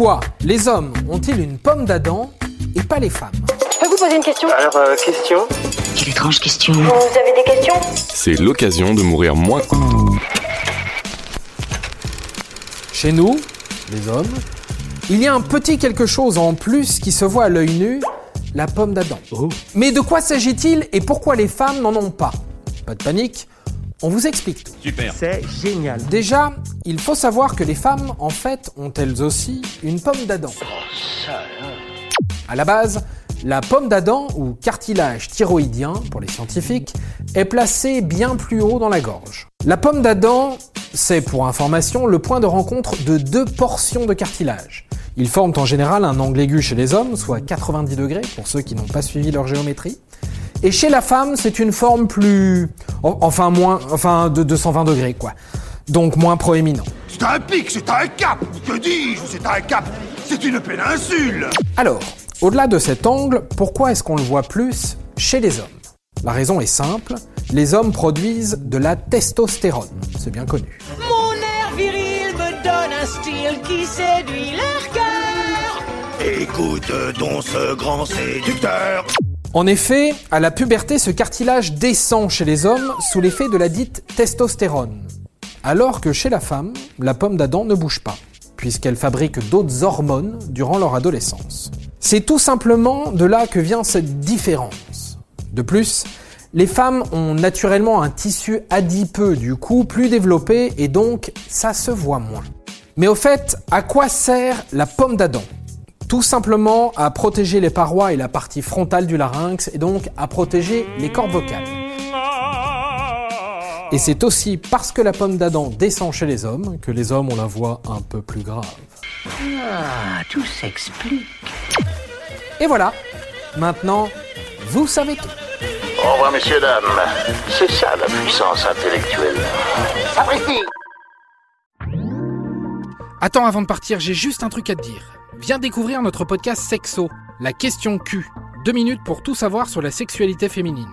Pourquoi les hommes ont-ils une pomme d'Adam et pas les femmes? Je peux vous poser une question? Alors, euh, question? Quelle étrange question. Vous avez des questions? C'est l'occasion de mourir moins. Chez nous, les hommes, il y a un petit quelque chose en plus qui se voit à l'œil nu, la pomme d'Adam. Mais de quoi s'agit-il et pourquoi les femmes n'en ont pas? Pas de panique, on vous explique tout. C'est génial. Déjà, il faut savoir que les femmes, en fait, ont elles aussi une pomme d'Adam. À la base, la pomme d'Adam, ou cartilage thyroïdien pour les scientifiques, est placée bien plus haut dans la gorge. La pomme d'Adam, c'est pour information le point de rencontre de deux portions de cartilage. Ils forment en général un angle aigu chez les hommes, soit 90 degrés pour ceux qui n'ont pas suivi leur géométrie. Et chez la femme, c'est une forme plus, en- enfin moins, enfin de 220 degrés quoi. Donc moins proéminent. C'est un pic, c'est un cap Que dis-je C'est un cap C'est une péninsule Alors, au-delà de cet angle, pourquoi est-ce qu'on le voit plus chez les hommes? La raison est simple, les hommes produisent de la testostérone, c'est bien connu. Mon air viril me donne un style qui séduit leur cœur. Écoute donc ce grand séducteur En effet, à la puberté, ce cartilage descend chez les hommes sous l'effet de la dite testostérone. Alors que chez la femme, la pomme d'Adam ne bouge pas, puisqu'elle fabrique d'autres hormones durant leur adolescence. C'est tout simplement de là que vient cette différence. De plus, les femmes ont naturellement un tissu adipeux du coup plus développé et donc ça se voit moins. Mais au fait, à quoi sert la pomme d'Adam? Tout simplement à protéger les parois et la partie frontale du larynx et donc à protéger les cordes vocales. Et c'est aussi parce que la pomme d'Adam descend chez les hommes que les hommes ont la voix un peu plus grave. Ah, tout s'explique. Et voilà, maintenant, vous savez tout. Au revoir, messieurs, dames. C'est ça la puissance intellectuelle. Attends, avant de partir, j'ai juste un truc à te dire. Viens découvrir notre podcast Sexo, la question Q. Deux minutes pour tout savoir sur la sexualité féminine.